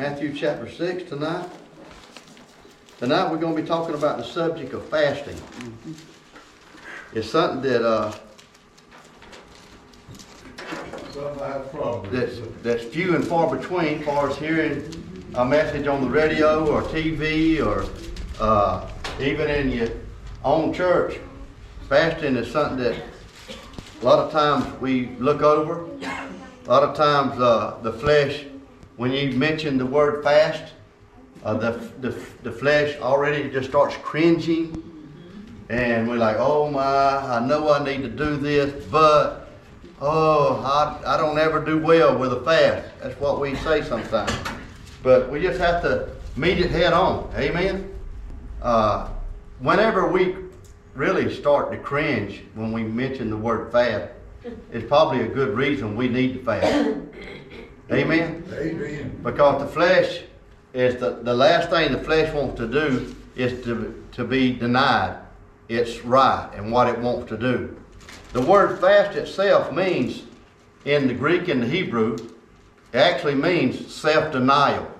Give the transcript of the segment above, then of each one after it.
Matthew chapter 6 tonight. Tonight we're going to be talking about the subject of fasting. It's something that uh, that's, that's few and far between, far as hearing a message on the radio or TV or uh, even in your own church. Fasting is something that a lot of times we look over. A lot of times uh, the flesh, when you mention the word fast, uh, the, the, the flesh already just starts cringing. And we're like, oh my, I know I need to do this, but oh, I, I don't ever do well with a fast. That's what we say sometimes. But we just have to meet it head on. Amen? Uh, whenever we really start to cringe when we mention the word fast, it's probably a good reason we need to fast. Amen? Amen. Because the flesh is the, the last thing the flesh wants to do is to, to be denied its right and what it wants to do. The word fast itself means, in the Greek and the Hebrew, it actually means self denial,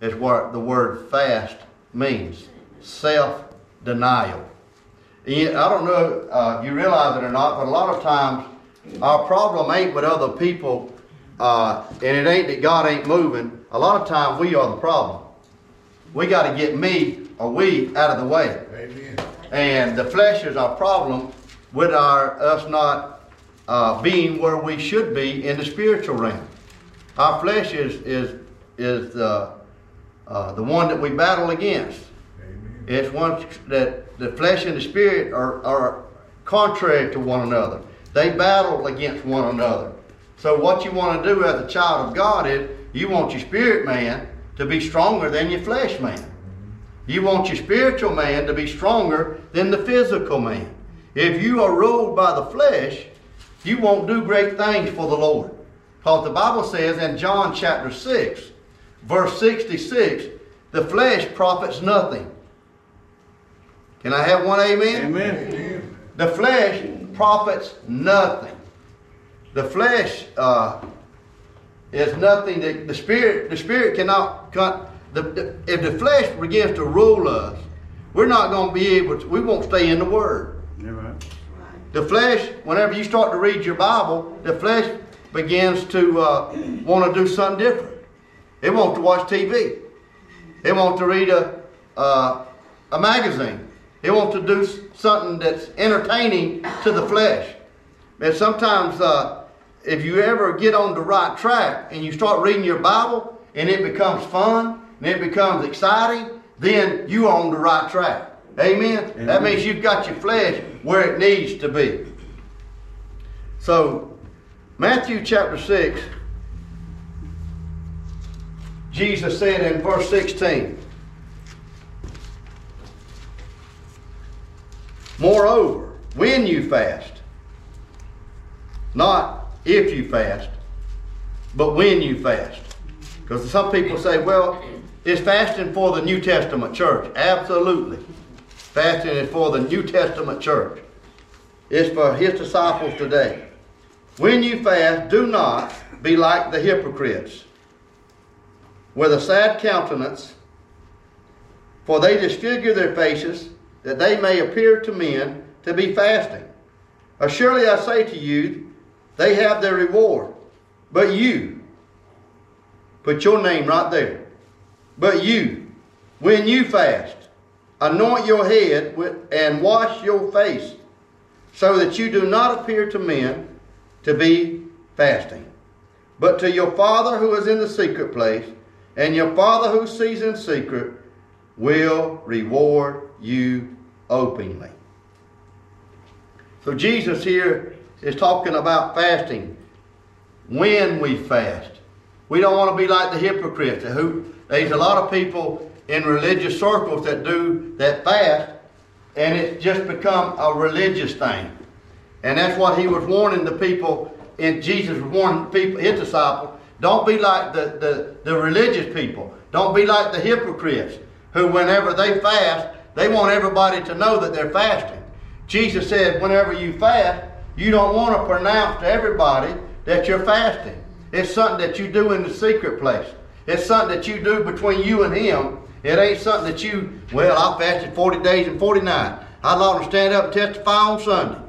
is what the word fast means. Self denial. I don't know uh, you realize it or not, but a lot of times our problem ain't with other people uh, and it ain't that God ain't moving. A lot of times we are the problem. We got to get me or we out of the way. Amen. And the flesh is our problem with our us not uh, being where we should be in the spiritual realm. Our flesh is is is the uh, the one that we battle against. Amen. It's one that the flesh and the spirit are, are contrary to one another. They battle against one another. So what you want to do as a child of God is you want your spirit man to be stronger than your flesh man. You want your spiritual man to be stronger than the physical man. If you are ruled by the flesh, you won't do great things for the Lord. Because the Bible says in John chapter 6, verse 66, the flesh profits nothing. Can I have one amen? Amen. Amen. The flesh profits nothing. The flesh uh, is nothing that the spirit, the spirit cannot, the, the, if the flesh begins to rule us, we're not going to be able to, we won't stay in the Word. You're right. The flesh, whenever you start to read your Bible, the flesh begins to uh, want to do something different. It wants to watch TV. It wants to read a, uh, a magazine. It wants to do something that's entertaining to the flesh. And sometimes, uh, if you ever get on the right track and you start reading your Bible and it becomes fun and it becomes exciting, then you are on the right track. Amen? That means you've got your flesh where it needs to be. So, Matthew chapter 6, Jesus said in verse 16, Moreover, when you fast, not if you fast, but when you fast. Because some people say, well, is fasting for the New Testament church? Absolutely. Fasting is for the New Testament church. It's for his disciples today. When you fast, do not be like the hypocrites, with a sad countenance, for they disfigure their faces, that they may appear to men to be fasting. Surely I say to you, they have their reward. But you, put your name right there. But you, when you fast, anoint your head with, and wash your face, so that you do not appear to men to be fasting, but to your Father who is in the secret place, and your Father who sees in secret will reward you openly. So Jesus here is talking about fasting. When we fast. We don't want to be like the hypocrites. Who there's a lot of people in religious circles that do that fast, and it's just become a religious thing. And that's what he was warning the people, and Jesus was warning people, his disciples, don't be like the, the, the religious people. Don't be like the hypocrites, who whenever they fast, they want everybody to know that they're fasting. Jesus said, whenever you fast, you don't want to pronounce to everybody that you're fasting. It's something that you do in the secret place. It's something that you do between you and Him. It ain't something that you, well, I fasted 40 days and 40 nights. I'd like to stand up and testify on Sunday.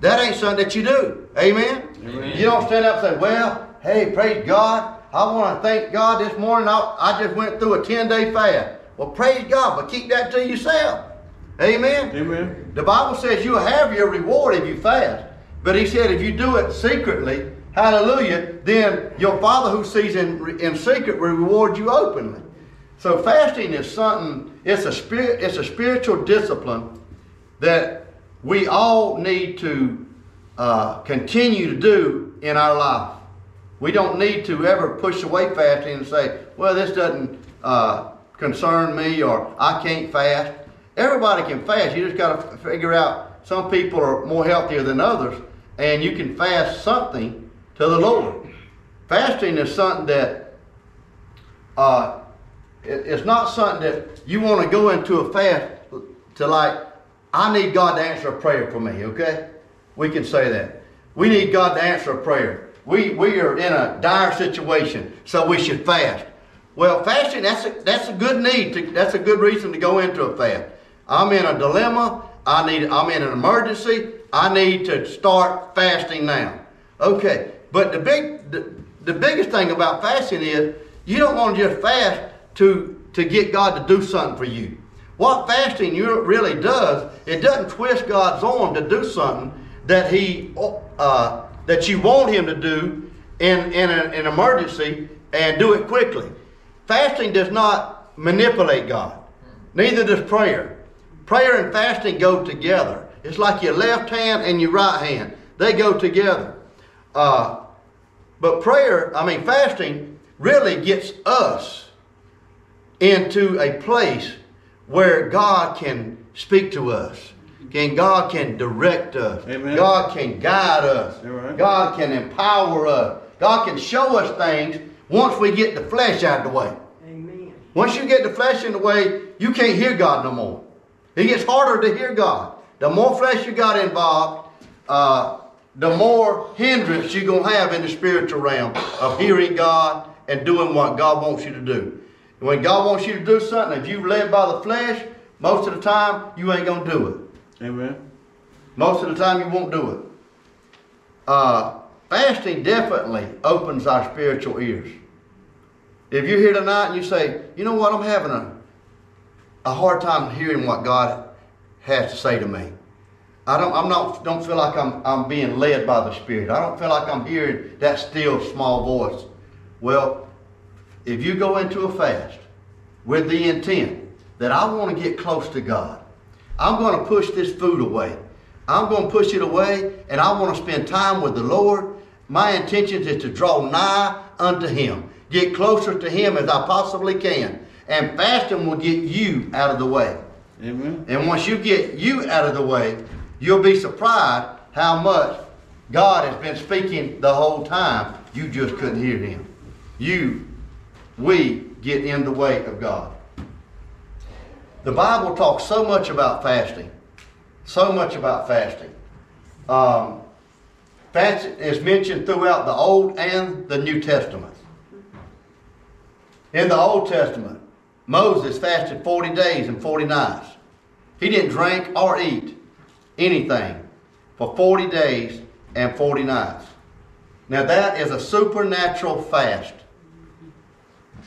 That ain't something that you do. Amen? Amen. You don't stand up and say, well, hey, praise God. I want to thank God this morning. I, I just went through a 10 day fast. Well, praise God, but keep that to yourself. Amen? Amen. The Bible says you'll have your reward if you fast. But he said if you do it secretly, hallelujah, then your Father who sees in, in secret will reward you openly. So fasting is something, it's a spirit, it's a spiritual discipline that we all need to uh, continue to do in our life. We don't need to ever push away fasting and say, well, this doesn't uh, concern me or I can't fast. Everybody can fast. You just got to figure out some people are more healthier than others, and you can fast something to the Lord. Fasting is something that uh, it, it's not something that you want to go into a fast to like, I need God to answer a prayer for me, okay? We can say that. We need God to answer a prayer. We, we are in a dire situation, so we should fast. Well, fasting, that's a, that's a good need. To, that's a good reason to go into a fast. I'm in a dilemma. I need, I'm in an emergency. I need to start fasting now. Okay, but the big, the, the biggest thing about fasting is you don't want to just fast to, to get God to do something for you. What fasting really does, it doesn't twist God's arm to do something that He uh, that you want Him to do in, in a, an emergency and do it quickly. Fasting does not manipulate God. Neither does prayer. Prayer and fasting go together. It's like your left hand and your right hand. They go together. Uh, but prayer, I mean, fasting really gets us into a place where God can speak to us. Can God can direct us. Amen. God can guide us. Right. God can empower us. God can show us things once we get the flesh out of the way. Amen. Once you get the flesh in the way, you can't hear God no more. It gets harder to hear God. The more flesh you got involved, uh, the more hindrance you're going to have in the spiritual realm of hearing God and doing what God wants you to do. When God wants you to do something, if you're led by the flesh, most of the time you ain't going to do it. Amen. Most of the time you won't do it. Uh, fasting definitely opens our spiritual ears. If you're here tonight and you say, you know what, I'm having a a hard time hearing what God has to say to me. I don't, I'm not, don't feel like I'm, I'm being led by the Spirit. I don't feel like I'm hearing that still small voice. Well, if you go into a fast with the intent that I want to get close to God, I'm going to push this food away. I'm going to push it away and I want to spend time with the Lord. My intention is to draw nigh unto Him, get closer to Him as I possibly can. And fasting will get you out of the way. Amen. And once you get you out of the way, you'll be surprised how much God has been speaking the whole time. You just couldn't hear him. You, we get in the way of God. The Bible talks so much about fasting. So much about fasting. Um, fasting is mentioned throughout the Old and the New Testament. In the Old Testament, Moses fasted 40 days and 40 nights. He didn't drink or eat anything for 40 days and 40 nights. Now, that is a supernatural fast.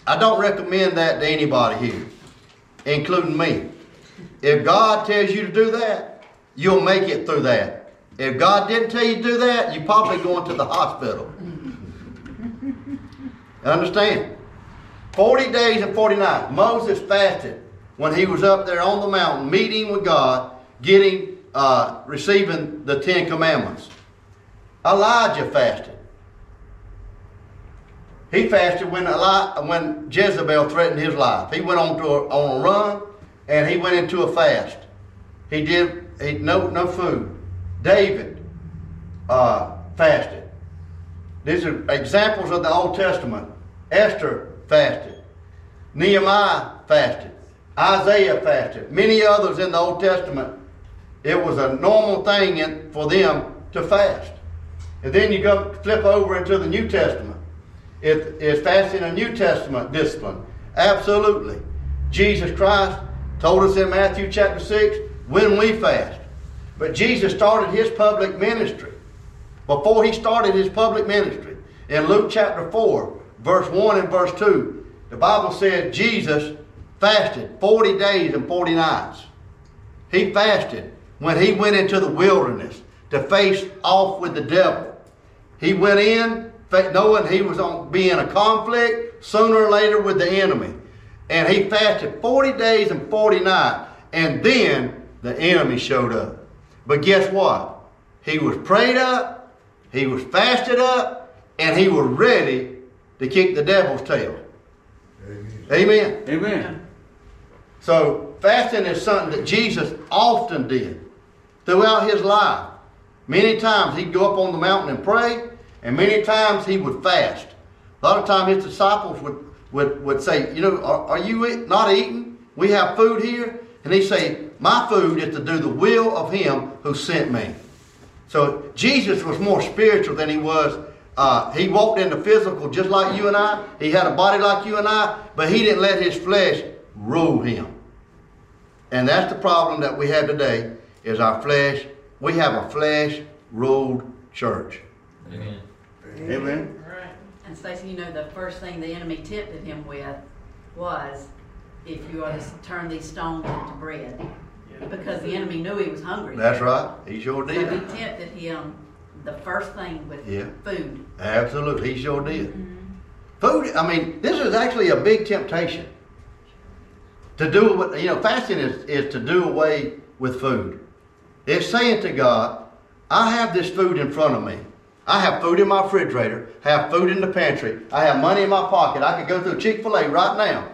I don't recommend that to anybody here, including me. If God tells you to do that, you'll make it through that. If God didn't tell you to do that, you're probably going to the hospital. Understand? 40 days and 40 nights. Moses fasted when he was up there on the mountain meeting with God, getting, uh, receiving the Ten Commandments. Elijah fasted. He fasted when, Eli- when Jezebel threatened his life. He went on, to a, on a run and he went into a fast. He did he, no, no food. David uh, fasted. These are examples of the Old Testament. Esther fasted. Nehemiah fasted. Isaiah fasted. Many others in the Old Testament, it was a normal thing for them to fast. And then you go flip over into the New Testament. Is, is fasting a New Testament discipline? Absolutely. Jesus Christ told us in Matthew chapter 6 when we fast. But Jesus started his public ministry. Before he started his public ministry, in Luke chapter 4, verse 1 and verse 2, the Bible said Jesus fasted 40 days and 40 nights. He fasted when he went into the wilderness to face off with the devil. He went in knowing he was on be in a conflict sooner or later with the enemy. And he fasted 40 days and 40 nights. And then the enemy showed up. But guess what? He was prayed up, he was fasted up, and he was ready to kick the devil's tail. Amen. Amen. Amen. So fasting is something that Jesus often did throughout his life. Many times he'd go up on the mountain and pray, and many times he would fast. A lot of times his disciples would, would, would say, You know, are, are you not eating? We have food here. And he'd say, My food is to do the will of him who sent me. So Jesus was more spiritual than he was. Uh, he walked in the physical just like you and I. He had a body like you and I, but he didn't let his flesh rule him. And that's the problem that we have today is our flesh. We have a flesh ruled church. Amen. Amen. Right. And Stacey, you know, the first thing the enemy tempted him with was if you are to turn these stones into bread. Because the enemy knew he was hungry. That's right. He sure So did. he tempted him the first thing with Yeah. food. Absolutely. He sure did. Mm-hmm. Food, I mean, this is actually a big temptation. To do what, you know, fasting is, is to do away with food. It's saying to God, I have this food in front of me. I have food in my refrigerator, I have food in the pantry, I have money in my pocket. I could go through Chick fil A right now.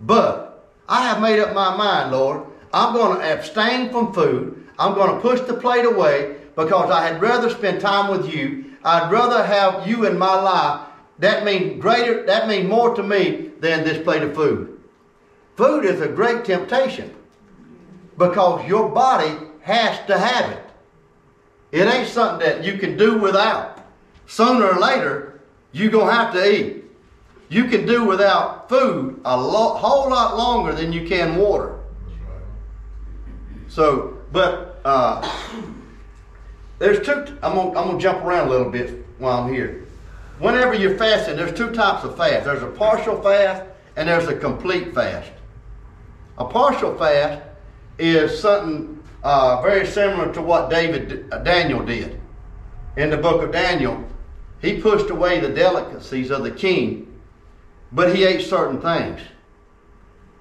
But I have made up my mind, Lord, I'm going to abstain from food. I'm going to push the plate away because I had rather spend time with you. I'd rather have you in my life. That means greater, that means more to me than this plate of food. Food is a great temptation because your body has to have it. It ain't something that you can do without. Sooner or later, you're going to have to eat. You can do without food a whole lot longer than you can water. So, but uh, there's two. I'm gonna, I'm gonna jump around a little bit while I'm here. Whenever you're fasting, there's two types of fast. There's a partial fast and there's a complete fast. A partial fast is something uh, very similar to what David uh, Daniel did in the book of Daniel. He pushed away the delicacies of the king, but he ate certain things.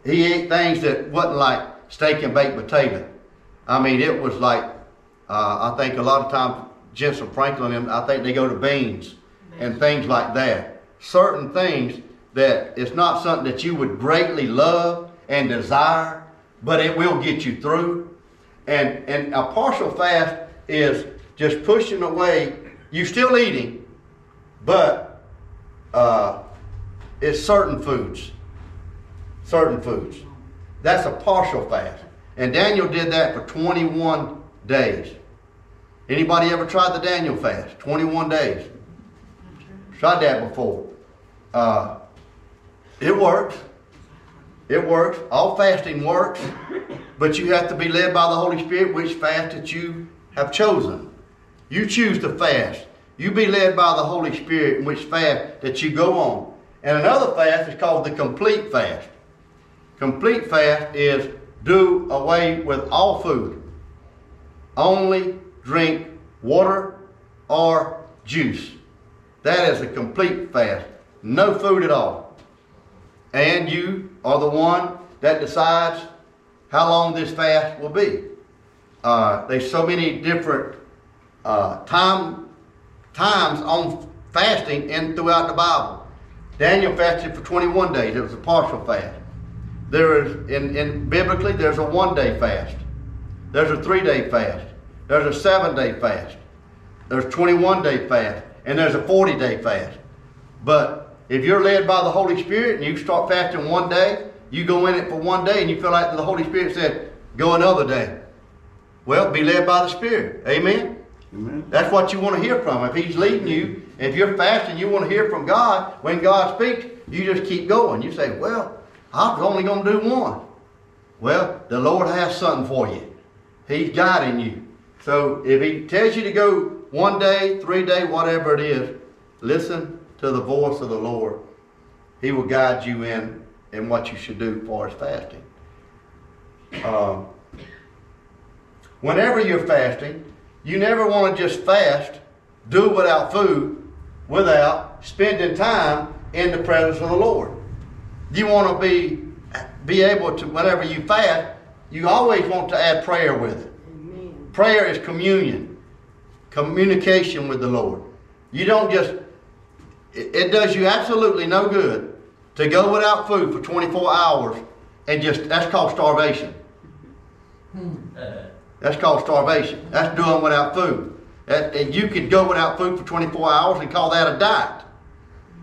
He ate things that wasn't like steak and baked potato. I mean, it was like uh, I think a lot of times Jentezen Franklin and I think they go to beans and things like that. Certain things that it's not something that you would greatly love and desire, but it will get you through. And and a partial fast is just pushing away. You're still eating, but uh, it's certain foods. Certain foods. That's a partial fast. And Daniel did that for 21 days. Anybody ever tried the Daniel fast? 21 days. Tried that before. Uh, it works. It works. All fasting works. But you have to be led by the Holy Spirit which fast that you have chosen. You choose to fast. You be led by the Holy Spirit which fast that you go on. And another fast is called the complete fast. Complete fast is do away with all food. Only drink water or juice. That is a complete fast. No food at all. And you are the one that decides how long this fast will be. Uh, there's so many different uh, time times on fasting and throughout the Bible. Daniel fasted for 21 days. It was a partial fast. There is in, in biblically there's a one day fast. There's a three day fast. There's a seven day fast. There's 21 day fast. And there's a 40 day fast. But if you're led by the Holy Spirit and you start fasting one day, you go in it for one day and you feel like the Holy Spirit said, go another day. Well, be led by the Spirit. Amen? Amen. That's what you want to hear from. If He's leading you If you're fasting, you want to hear from God. When God speaks, you just keep going. You say, "Well, I was only going to do one." Well, the Lord has something for you. He's guiding you. So if He tells you to go one day, three day, whatever it is, listen to the voice of the Lord. He will guide you in in what you should do as far as fasting. Um, whenever you're fasting, you never want to just fast, do without food, without spending time in the presence of the Lord. You want to be be able to whenever you fast, you always want to add prayer with it. Prayer is communion, communication with the Lord. You don't just, it, does you absolutely no good to go without food for 24 hours and just, that's called starvation. That's called starvation. That's doing without food. And you could go without food for 24 hours and call that a diet.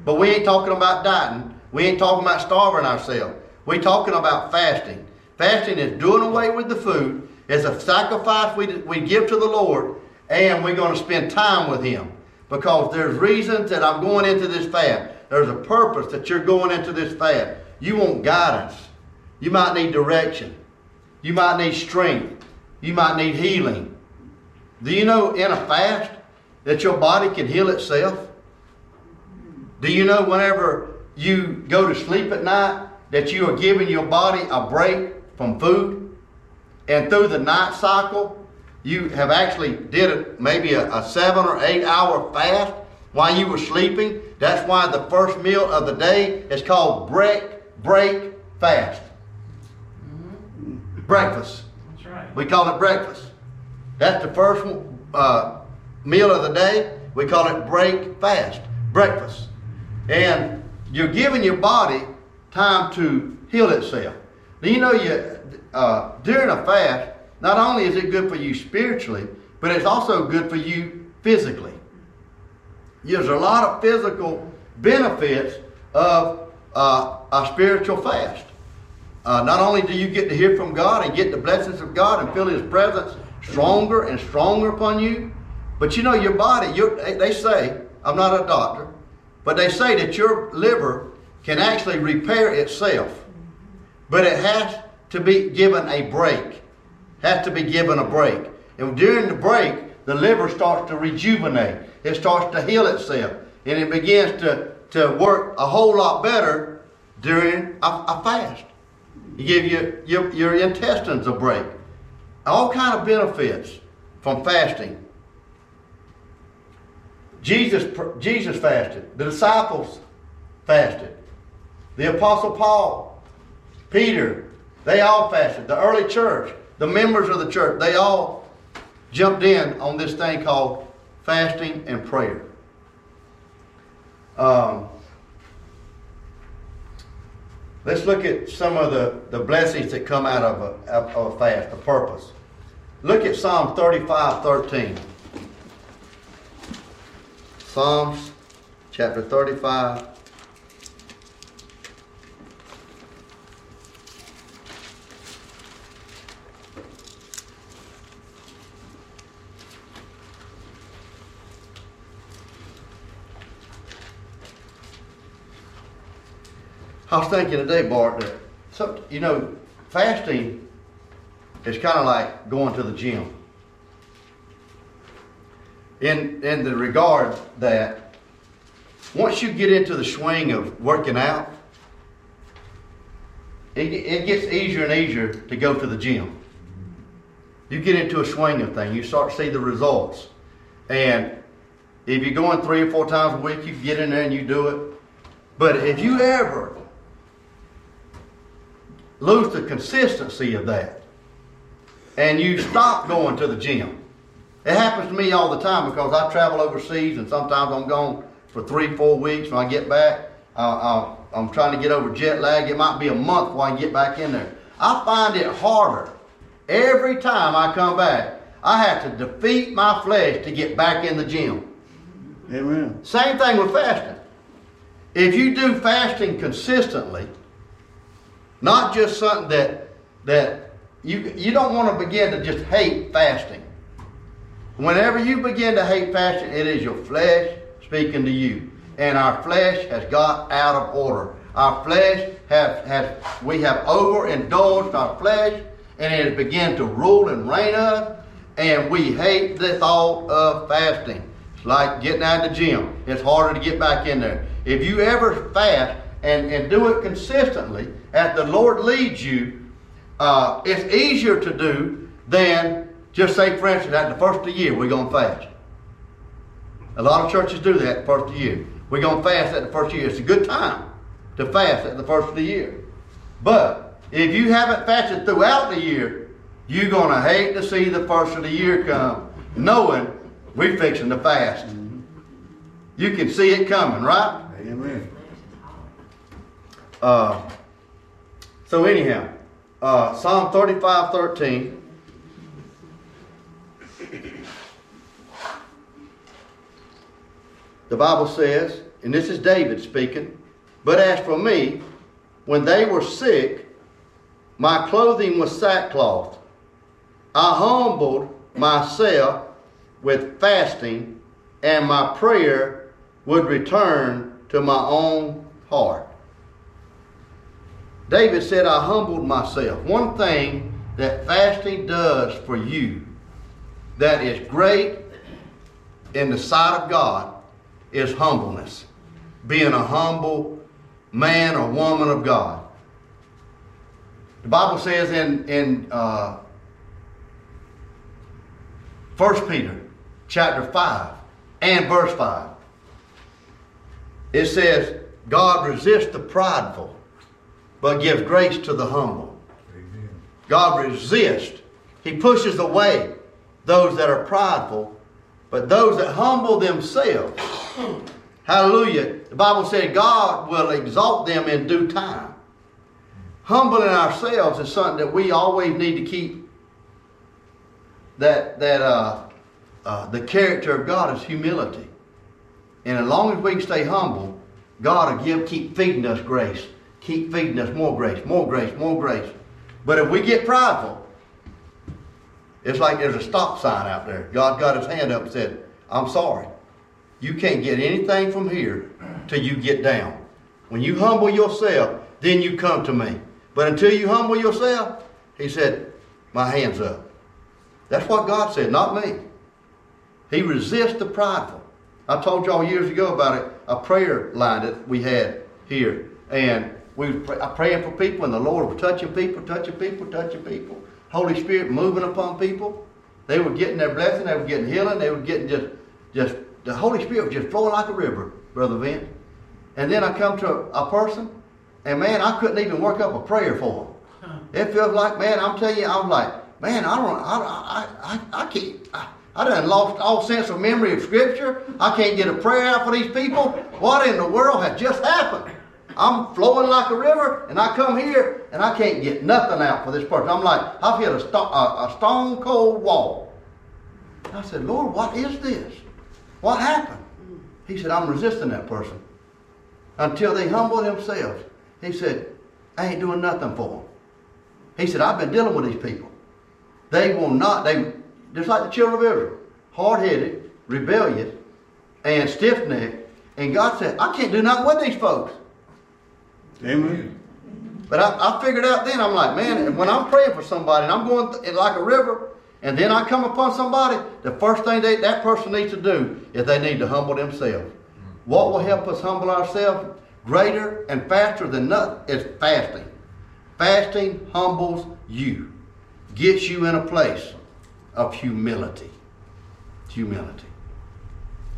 But we ain't talking about dieting. We ain't talking about starving ourselves. We're talking about fasting. Fasting is doing away with the food. It's a sacrifice we, we give to the Lord, and we're going to spend time with Him. Because there's reasons that I'm going into this fast. There's a purpose that you're going into this fast. You want guidance. You might need direction. You might need strength. You might need healing. Do you know in a fast that your body can heal itself? Do you know whenever you go to sleep at night that you are giving your body a break from food? And through the night cycle, you have actually did a, maybe a, a seven or eight hour fast while you were sleeping. That's why the first meal of the day is called break, break, fast. Breakfast. That's right. We call it breakfast. That's the first uh, meal of the day. We call it break fast, breakfast. And you're giving your body time to heal itself. Do you know you uh, during a fast? Not only is it good for you spiritually, but it's also good for you physically. There's a lot of physical benefits of uh, a spiritual fast. Uh, not only do you get to hear from God and get the blessings of God and feel His presence stronger and stronger upon you, but you know your body. They say I'm not a doctor, but they say that your liver can actually repair itself, but it has to be given a break. Has to be given a break, and during the break, the liver starts to rejuvenate. It starts to heal itself, and it begins to to work a whole lot better during a, a fast. You give your, your, your intestines a break. All kind of benefits from fasting. Jesus, Jesus fasted. The disciples fasted. The Apostle Paul, Peter, they all fasted. The early church, the members of the church, they all jumped in on this thing called fasting and prayer. Um, Let's look at some of the, the blessings that come out of a, of a fast, the purpose. Look at Psalm 35 13. Psalms chapter 35. I was thinking today, Bart, that you know, fasting is kind of like going to the gym. In in the regard that once you get into the swing of working out, it, it gets easier and easier to go to the gym. You get into a swing of things, you start to see the results. And if you're going three or four times a week, you get in there and you do it. But if you ever lose the consistency of that and you stop going to the gym. It happens to me all the time because I travel overseas and sometimes I'm gone for three, four weeks. When I get back, uh, I'm trying to get over jet lag. It might be a month before I get back in there. I find it harder every time I come back. I have to defeat my flesh to get back in the gym. Amen. Same thing with fasting. If you do fasting consistently, not just something that that you you don't want to begin to just hate fasting. Whenever you begin to hate fasting, it is your flesh speaking to you. And our flesh has got out of order. Our flesh have, has, we have overindulged our flesh and it has begun to rule and reign us. And we hate the thought of fasting. It's like getting out of the gym. It's harder to get back in there. If you ever fast and, and do it consistently, as the Lord leads you, uh, it's easier to do than just say, for instance, at the first of the year, we're going to fast. A lot of churches do that the first of the year. We're going to fast at the first of the year. It's a good time to fast at the first of the year. But if you haven't fasted throughout the year, you're going to hate to see the first of the year come, knowing we're fixing to fast. You can see it coming, right? Amen. Uh, so anyhow, uh, Psalm 35, 13. The Bible says, and this is David speaking, but as for me, when they were sick, my clothing was sackcloth. I humbled myself with fasting, and my prayer would return to my own heart. David said, I humbled myself. One thing that fasting does for you that is great in the sight of God is humbleness. Being a humble man or woman of God. The Bible says in, in uh, 1 Peter chapter 5 and verse 5, it says, God resists the prideful, but gives grace to the humble. Amen. God resists. He pushes away those that are prideful, but those that humble themselves, hallelujah, the Bible said God will exalt them in due time. Humbling ourselves is something that we always need to keep that, that uh, uh, the character of God is humility. And as long as we can stay humble, God will give, keep feeding us grace. Keep feeding us more grace, more grace, more grace. But if we get prideful, it's like there's a stop sign out there. God got his hand up and said, I'm sorry. You can't get anything from here till you get down. When you humble yourself, then you come to me. But until you humble yourself, he said, my hand's up. That's what God said, not me. He resists the prideful. I told y'all years ago about it, a prayer line that we had here. And we were uh, praying for people, and the Lord was touching people, touching people, touching people. Holy Spirit moving upon people. They were getting their blessing, they were getting healing, they were getting just, just, the Holy Spirit was just flowing like a river, Brother Vince. And then I come to a, a person, and man, I couldn't even work up a prayer for them. It feels like, man, I'm telling you, I was like, man, I don't, I, I, I, I can't, I, I done lost all sense of memory of Scripture. I can't get a prayer out for these people. What in the world has just happened? I'm flowing like a river, and I come here, and I can't get nothing out for this person. I'm like, I've hit a, sto- a, a stone cold wall. I said, Lord, what is this? What happened? He said, I'm resisting that person until they humble themselves. He said, I ain't doing nothing for them. He said, I've been dealing with these people. They will not, they, just like the children of Israel, hard-headed, rebellious, and stiff-necked. And God said, I can't do nothing with these folks. Amen. But I, I figured out then, I'm like, man, when I'm praying for somebody and I'm going th- like a river, and then I come upon somebody, the first thing they, that person needs to do is they need to humble themselves. What will help us humble ourselves greater and faster than nothing is fasting. Fasting humbles you, gets you in a place of humility. Humility.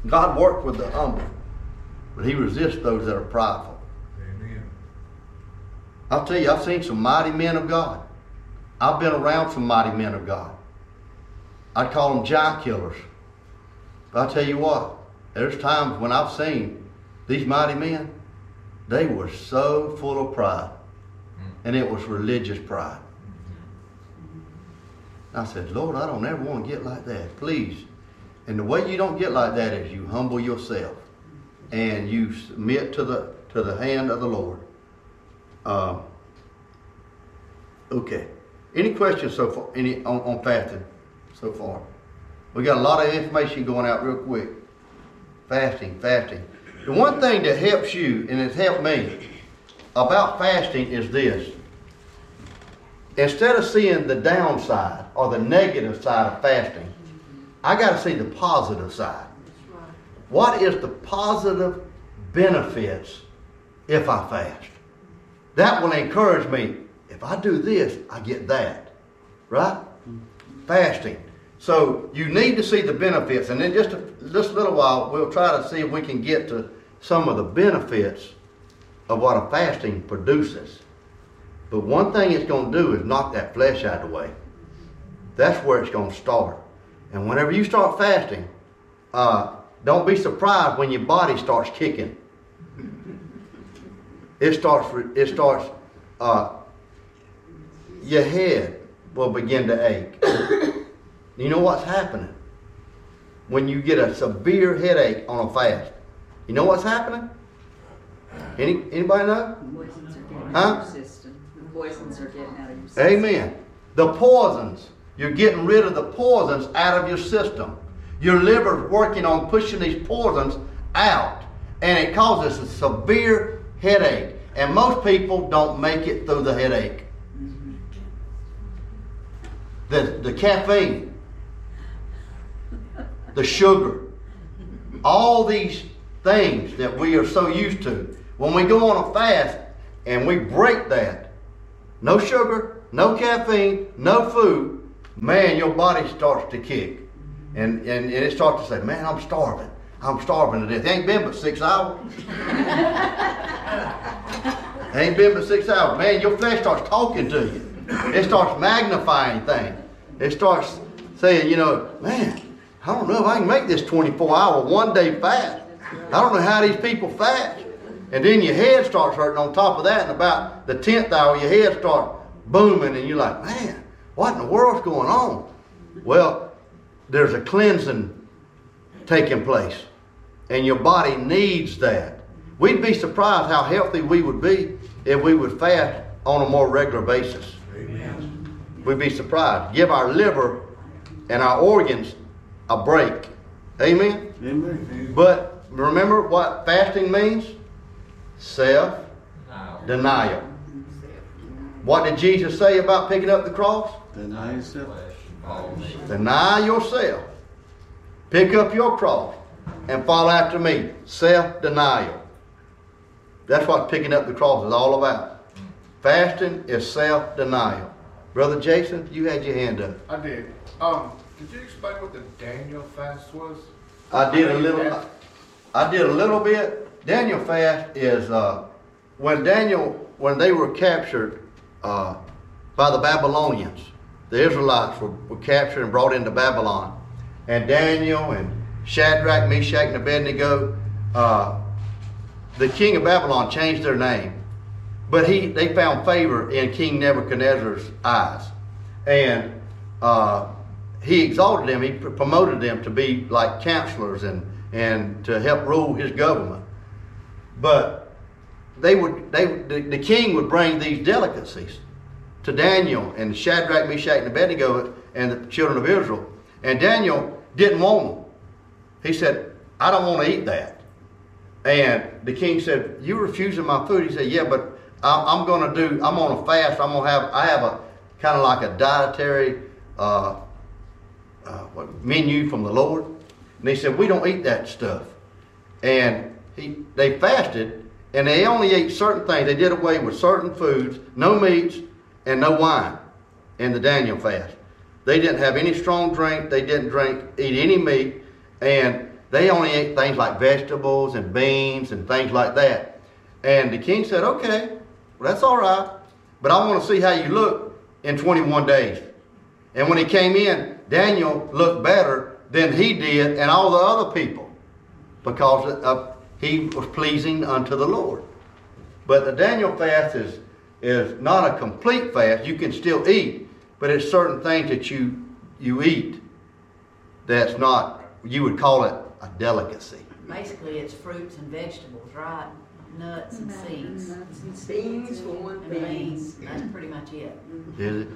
God works with the humble, but He resists those that are prideful. I'll tell you, I've seen some mighty men of God. I've been around some mighty men of God. I call them giant killers. But I'll tell you what, there's times when I've seen these mighty men, they were so full of pride. And it was religious pride. I said, Lord, I don't ever want to get like that. Please. And the way you don't get like that is you humble yourself and you submit to the to the hand of the Lord. Um, okay. Any questions so far? Any on, on fasting so far? We got a lot of information going out real quick. fasting, fasting. The one thing that helps you, and it's helped me, about fasting is this. Instead of seeing the downside or the negative side of fasting, I got to see the positive side. What is the positive benefits if I fast? That will encourage me. If I do this, I get that. Right? Fasting. So you need to see the benefits, and in just a, just a little while, we'll try to see if we can get to some of the benefits of what a fasting produces. But one thing it's going to do is knock that flesh out of the way. That's where it's going to start. And whenever you start fasting, uh, don't be surprised when your body starts kicking. It starts. It starts. Uh, your head will begin to ache. you know what's happening when you get a severe headache on a fast? You know what's happening? Any anybody know? Poisons are getting Huh? out of your system. The poisons are getting out of your system. Amen. The poisons. You're getting rid of the poisons out of your system. Your liver's working on pushing these poisons out. And it causes a severe headache. And most people don't make it through the headache. The, the caffeine, the sugar, all these things that we are so used to. When we go on a fast and we break that, no sugar, no caffeine, no food, man, your body starts to kick. And, and, and it starts to say, man, I'm starving. I'm starving to death. It ain't been but six hours. ain't been but six hours. Man, your flesh starts talking to you. It starts magnifying things. It starts saying, you know, man, I don't know if I can make this 24 hour, one day fast. I don't know how these people fast. And then your head starts hurting on top of that. And about the 10th hour, your head starts booming. And you're like, man, what in the world's going on? Well, there's a cleansing taking place. And your body needs that. We'd be surprised how healthy we would be if we would fast on a more regular basis. Amen. We'd be surprised. Give our liver and our organs a break. Amen? Amen. But remember what fasting means? Self denial. What did Jesus say about picking up the cross? Deny yourself. Deny yourself. Pick up your cross and follow after me. Self denial. That's what picking up the cross is all about. Fasting is self denial. Brother Jason, you had your hand up. I did. Um, did you explain what the Daniel fast was? I did a little. I did a little bit. Daniel fast is uh, when Daniel when they were captured uh, by the Babylonians. The Israelites were, were captured and brought into Babylon, and Daniel and Shadrach, Meshach, and Abednego. Uh, the king of Babylon changed their name, but he they found favor in King Nebuchadnezzar's eyes, and uh, he exalted them. He promoted them to be like counselors and and to help rule his government. But they would they the, the king would bring these delicacies to Daniel and Shadrach, Meshach, and Abednego and the children of Israel, and Daniel didn't want them. He said, "I don't want to eat that." And the king said, "You refusing my food?" He said, "Yeah, but I'm, going to do. I'm on a fast. I'm going to have. I have a kind of like a dietary uh, uh, what, menu from the Lord." And he said, "We don't eat that stuff." And he, they fasted, and they only ate certain things. They did away with certain foods, no meats and no wine, in the Daniel fast. They didn't have any strong drink. They didn't drink, eat any meat, and they only ate things like vegetables and beans and things like that. And the king said, "Okay, well, that's all right, but I want to see how you look in 21 days." And when he came in, Daniel looked better than he did and all the other people because uh, he was pleasing unto the Lord. But the Daniel fast is, is not a complete fast. You can still eat, but it's certain things that you, you eat that's not, you would call it a delicacy. Basically, it's fruits and vegetables, right? Nuts and seeds. Nuts and seeds for one And thing. beans. That's pretty much it. Is it?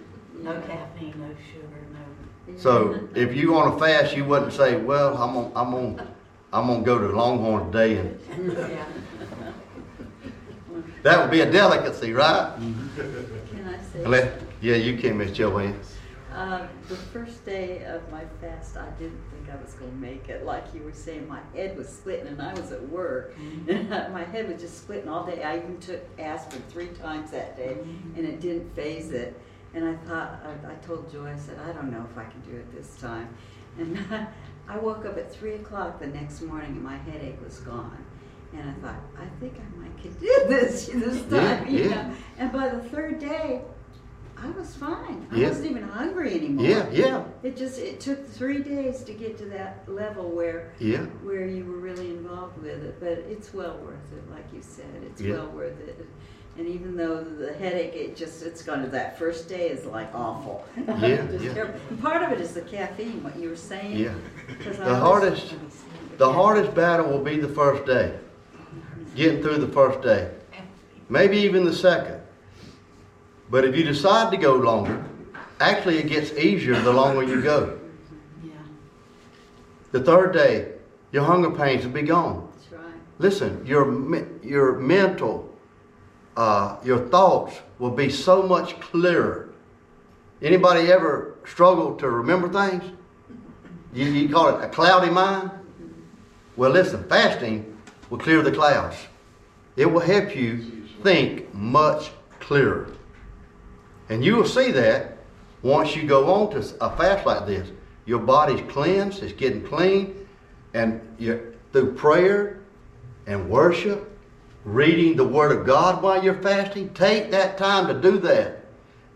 No caffeine, no sugar, no. So if you want to fast, you wouldn't say, well, I'm on, I'm on, I'm gonna go to Longhorn today and Yeah. that would be a delicacy, right? Can I say? Let, yeah, you can, Miss Joanne. Uh, the first day of my fast, I didn't think I was gonna make it. Like you were saying, my head was splitting and I was at work. Mm-hmm. And my head was just splitting all day. I even took aspirin three times that day mm-hmm. and it didn't faze it. And I thought, I, I told Joy, I said, I don't know if I can do it this time. And I woke up at three o'clock the next morning and my headache was gone. And I thought, I think I might can do this this Yeah, time, you yeah. know. And by the third day, I was fine. I Yeah. wasn't even hungry anymore. Yeah, yeah, It just it took three days to get to that level where yeah. where you were really involved with it, but it's well worth it, like you said. It's Yeah. well worth it. And even though the headache, it just it's gonna that first day is like awful. Yeah, Just yeah. terrible. And part of it is the caffeine, what you were saying. Yeah. 'Cause I The hardest, the hardest battle will be the first day. Getting through the first day. Maybe even the second. But if you decide to go longer, actually it gets easier the longer you go. Yeah. The third day, your hunger pains will be gone. That's right. Listen, your your mental, uh, your thoughts will be so much clearer. Anybody ever struggle to remember things? You, you call it a cloudy mind? Well, listen, fasting will clear the clouds. It will help you think much clearer. And you will see that once you go on to a fast like this. Your body's cleansed, it's getting clean, and you through prayer and worship, reading the Word of God while you're fasting, take that time to do that.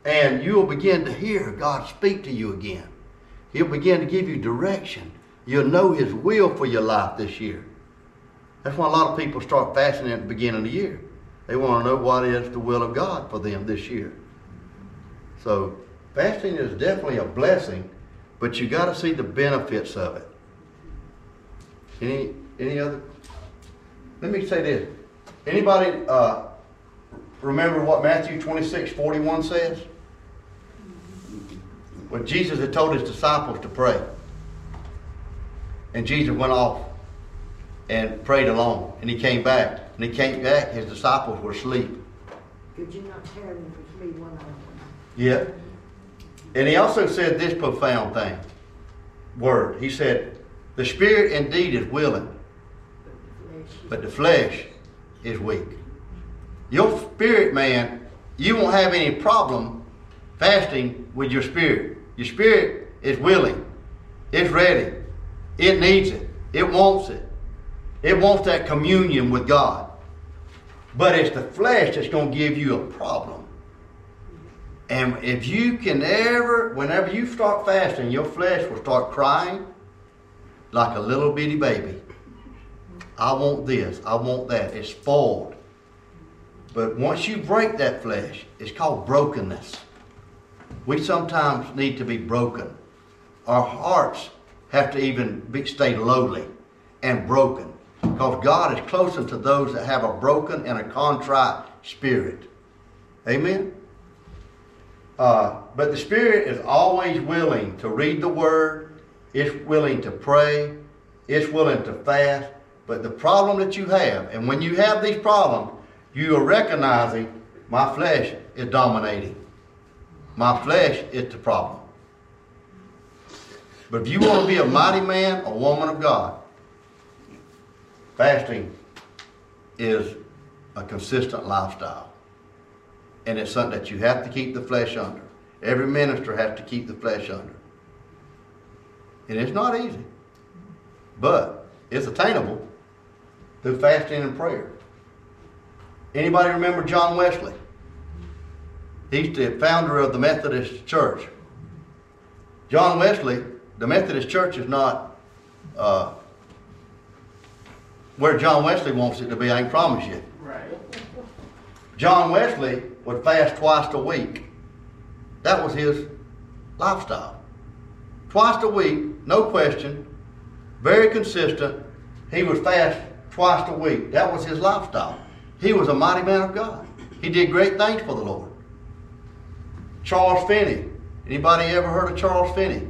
And you'll begin to hear God speak to you again. He'll begin to give you direction. You'll know His will for your life this year. That's why a lot of people start fasting at the beginning of the year. They want to know what is the will of God for them this year. So fasting is definitely a blessing, but you got to see the benefits of it. Any any other? Let me say this. Anybody uh, remember what Matthew 26, 41 says? When Jesus had told his disciples to pray. And Jesus went off and prayed alone. And he came back. And he came back, his disciples were asleep. Could you not one? Yeah. And he also said this profound thing word. He said, The spirit indeed is willing, but the flesh is weak. Your spirit, man, you won't have any problem fasting with your spirit. Your spirit is willing, it's ready, it needs it, it wants it. It wants that communion with God. But it's the flesh that's going to give you a problem. And if you can ever, whenever you start fasting, your flesh will start crying like a little bitty baby. I want this, I want that. It's spoiled. But once you break that flesh, it's called brokenness. We sometimes need to be broken. Our hearts have to even be, stay lowly and broken. Because God is closer to those that have a broken and a contrite spirit. Amen? Uh, but the Spirit is always willing to read the Word, it's willing to pray, it's willing to fast. But the problem that you have, and when you have these problems, you are recognizing my flesh is dominating. My flesh is the problem. But if you want to be a mighty man or woman of God, fasting is a consistent lifestyle. And it's something that you have to keep the flesh under. Every minister has to keep the flesh under. And it's not easy. But it's attainable through fasting and prayer. Anybody remember John Wesley? He's the founder of the Methodist Church. John Wesley, the Methodist Church is not uh, where John Wesley wants it to be, I can promise you. Right. John Wesley would fast twice a week. That was his lifestyle. Twice a week, no question, very consistent. He would fast twice a week. That was his lifestyle. He was a mighty man of God. He did great things for the Lord. Charles Finney. Anybody ever heard of Charles Finney?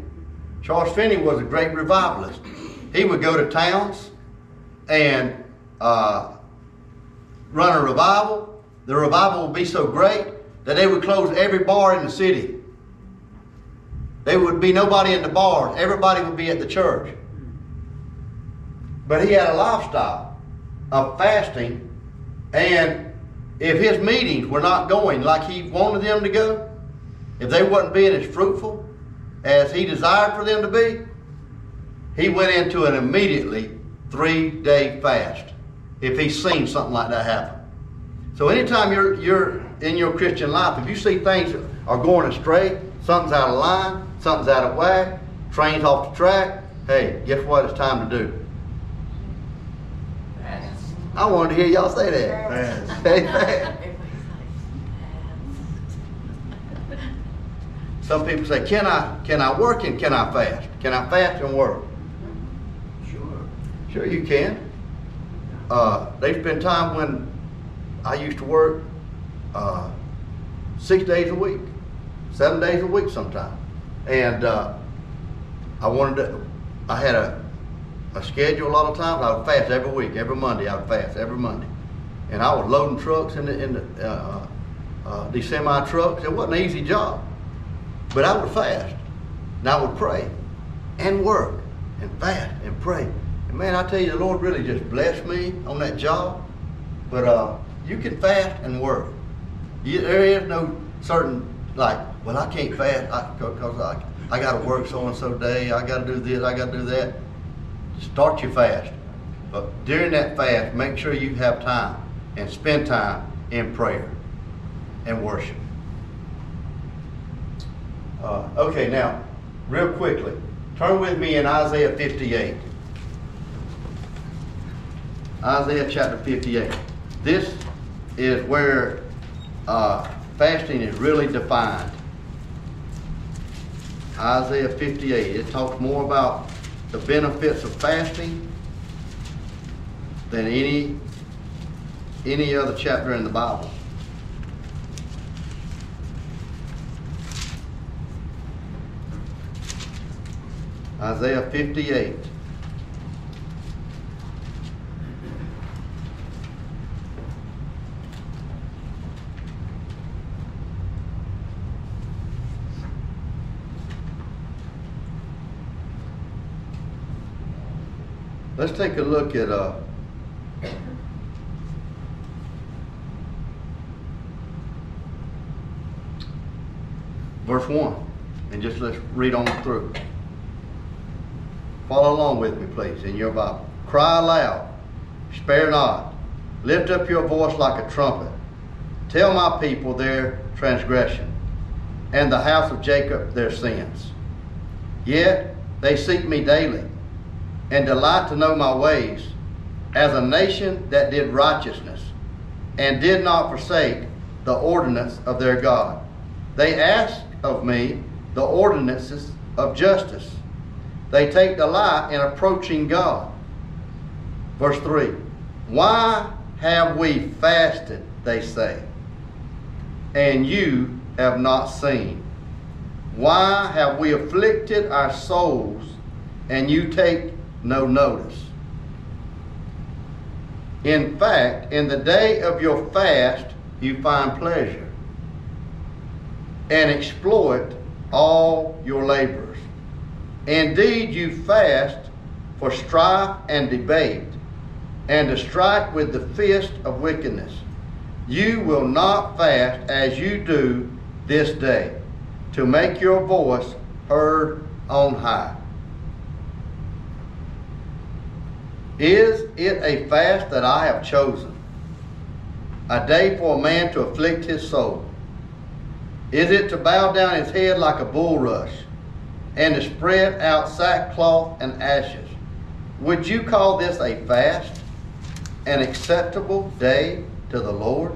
Charles Finney was a great revivalist. He would go to towns and uh, run a revival, the revival would be so great that they would close every bar in the city. There would be nobody in the bars. Everybody would be at the church. But he had a lifestyle of fasting, and if his meetings were not going like he wanted them to go, if they wasn't being as fruitful as he desired for them to be, he went into an immediately three-day fast. If he seen something like that happen. So anytime you're you're in your Christian life, if you see things are going astray, something's out of line, something's out of whack, trains off the track, hey, guess what? It's time to do. I wanted to hear y'all say that. Fast. Amen. Some people say, "Can I can I work and can I fast? Can I fast and work?" Sure. Sure, you can. Uh, there's been time when I used to work uh, six days a week, seven days a week sometimes, and uh, I wanted to. I had a a schedule a lot of times. I would fast every week, every Monday. I would fast every Monday, and I was loading trucks in the in the uh, uh, these semi trucks. It wasn't an easy job, but I would fast, and I would pray, and work, and fast, and pray. And man, I tell you, the Lord really just blessed me on that job. But uh, you can fast and work. You, there is no certain like, well, I can't fast because I, I got to work so and so day. I got to do this. I got to do that. Start your fast, but during that fast, make sure you have time and spend time in prayer and worship. Uh, okay, now, real quickly, turn with me in Isaiah 58. Isaiah chapter 58. This is where uh, fasting is really defined. Isaiah 58. It talks more about the benefits of fasting than any any other chapter in the Bible. Isaiah 58. Let's take a look at uh, verse 1 and just let's read on through. Follow along with me, please, in your Bible. Cry aloud, spare not, lift up your voice like a trumpet. Tell my people their transgression, and the house of Jacob their sins. Yet they seek me daily, and delight to know my ways, as a nation that did righteousness, and did not forsake the ordinance of their God. They ask of me the ordinances of justice. They take delight in approaching God. Verse 3 Why have we fasted, they say, and you have not seen? Why have we afflicted our souls, and you take no notice? In fact, in the day of your fast, you find pleasure and exploit all your labors. Indeed, you fast for strife and debate, and to strike with the fist of wickedness. You will not fast as you do this day, to make your voice heard on high. Is it a fast that I have chosen? A day for a man to afflict his soul? Is it to bow down his head like a bulrush and to spread out sackcloth and ashes? Would you call this a fast, an acceptable day to the Lord?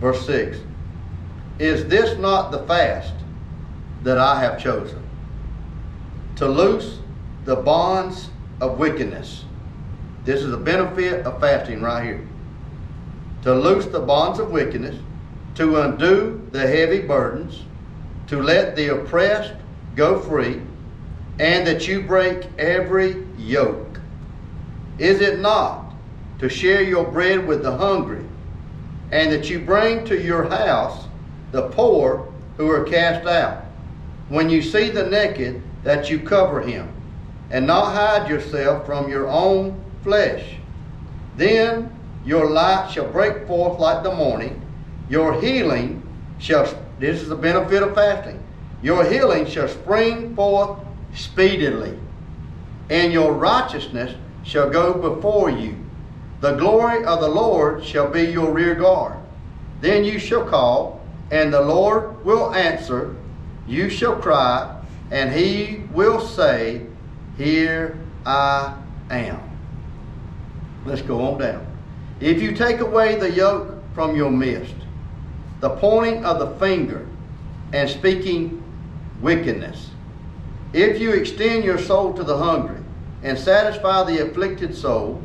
Verse 6 Is this not the fast that I have chosen? To loose the bonds of wickedness. This is a benefit of fasting right here. To loose the bonds of wickedness, to undo the heavy burdens, to let the oppressed go free, and that you break every yoke. Is it not to share your bread with the hungry, and that you bring to your house the poor who are cast out? When you see the naked, that you cover him, and not hide yourself from your own flesh. Then your light shall break forth like the morning, your healing shall, this is the benefit of fasting, your healing shall spring forth speedily, and your righteousness shall go before you. The glory of the Lord shall be your rear guard. Then you shall call, and the Lord will answer. You shall cry, and he will say, Here I am. Let's go on down. If you take away the yoke from your midst, the pointing of the finger, and speaking wickedness, if you extend your soul to the hungry, and satisfy the afflicted soul,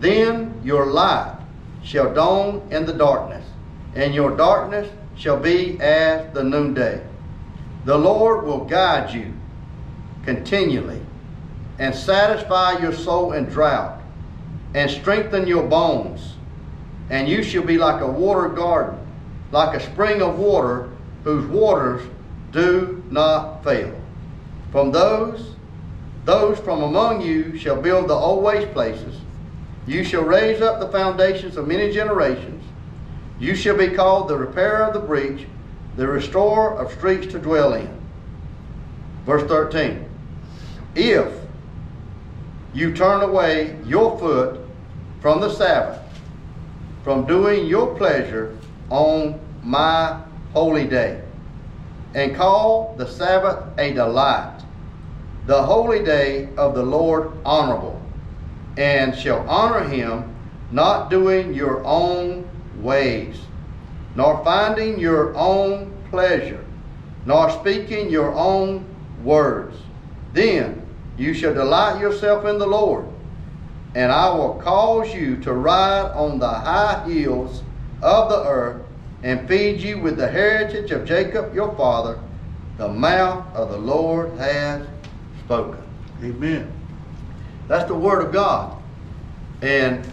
then your light shall dawn in the darkness, and your darkness shall be as the noonday. The Lord will guide you continually, and satisfy your soul in drought, and strengthen your bones. And you shall be like a water garden, like a spring of water whose waters do not fail. From those, those from among you shall build the old waste places. You shall raise up the foundations of many generations. You shall be called the repairer of the breach, the restorer of streets to dwell in. Verse 13. If you turn away your foot from the Sabbath, from doing your pleasure on my holy day, and call the Sabbath a delight, the holy day of the Lord honorable, and shall honor him, not doing your own ways, nor finding your own pleasure, nor speaking your own words. Then you shall delight yourself in the Lord, and I will cause you to ride on the high hills of the earth, and feed you with the heritage of Jacob your father. The mouth of the Lord has spoken. Amen. That's the word of God. And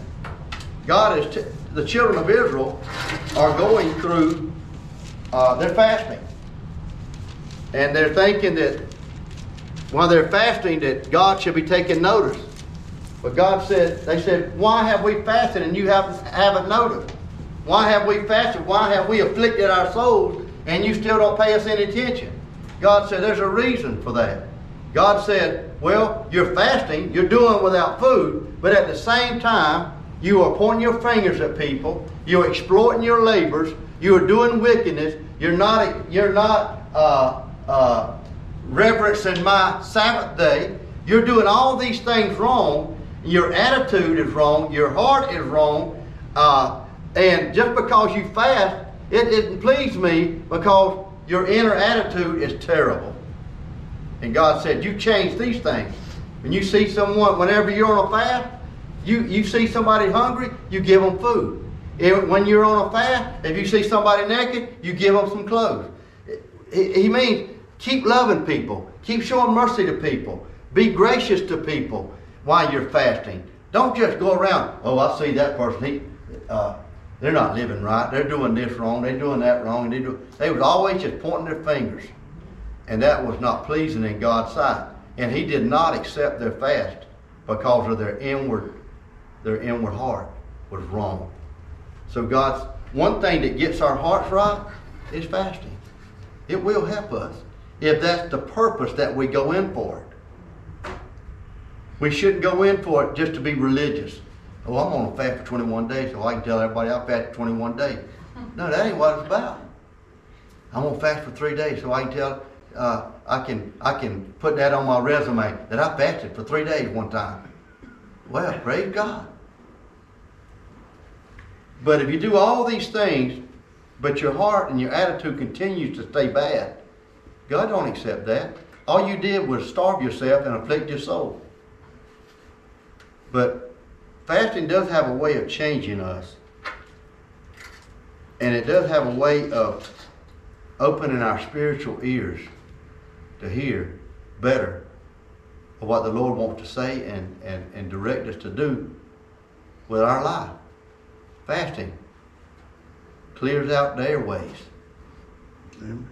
God is, t- the children of Israel are going through, uh, they're fasting. And they're thinking that while they're fasting, that God should be taking notice. But God said, they said, why have we fasted and you haven't, haven't noticed? Why have we fasted? Why have we afflicted our souls and you still don't pay us any attention? God said, there's a reason for that. God said, well, you're fasting, you're doing without food, but at the same time, you are pointing your fingers at people, you're exploiting your labors, you're doing wickedness, you're not, you're not uh, uh, reverencing my Sabbath day, you're doing all these things wrong, your attitude is wrong, your heart is wrong, uh, and just because you fast, it didn't please me because your inner attitude is terrible. And God said, You change these things. When you see someone, whenever you're on a fast, you, you see somebody hungry, you give them food. When you're on a fast, if you see somebody naked, you give them some clothes. He, he means keep loving people, keep showing mercy to people, be gracious to people while you're fasting. Don't just go around, oh, I see that person, he, uh, they're not living right, they're doing this wrong, they're doing that wrong. They, do, they was always just pointing their fingers. And that was not pleasing in God's sight. And he did not accept their fast because of their inward, their inward heart was wrong. So God's one thing that gets our hearts right is fasting. It will help us if that's the purpose that we go in for it. We shouldn't go in for it just to be religious. Oh, I'm on a fast for 21 days, so I can tell everybody I fasted 21 days. No, that ain't what it's about. I'm gonna fast for three days, so I can tell. Uh, I can I can put that on my resume that I fasted for three days one time. Well, praise God. But if you do all these things, but your heart and your attitude continues to stay bad, God don't accept that. All you did was starve yourself and afflict your soul. But fasting does have a way of changing us. And it does have a way of opening our spiritual ears to hear better of what the Lord wants to say and, and, and direct us to do with our life. Fasting clears out the airways. Amen.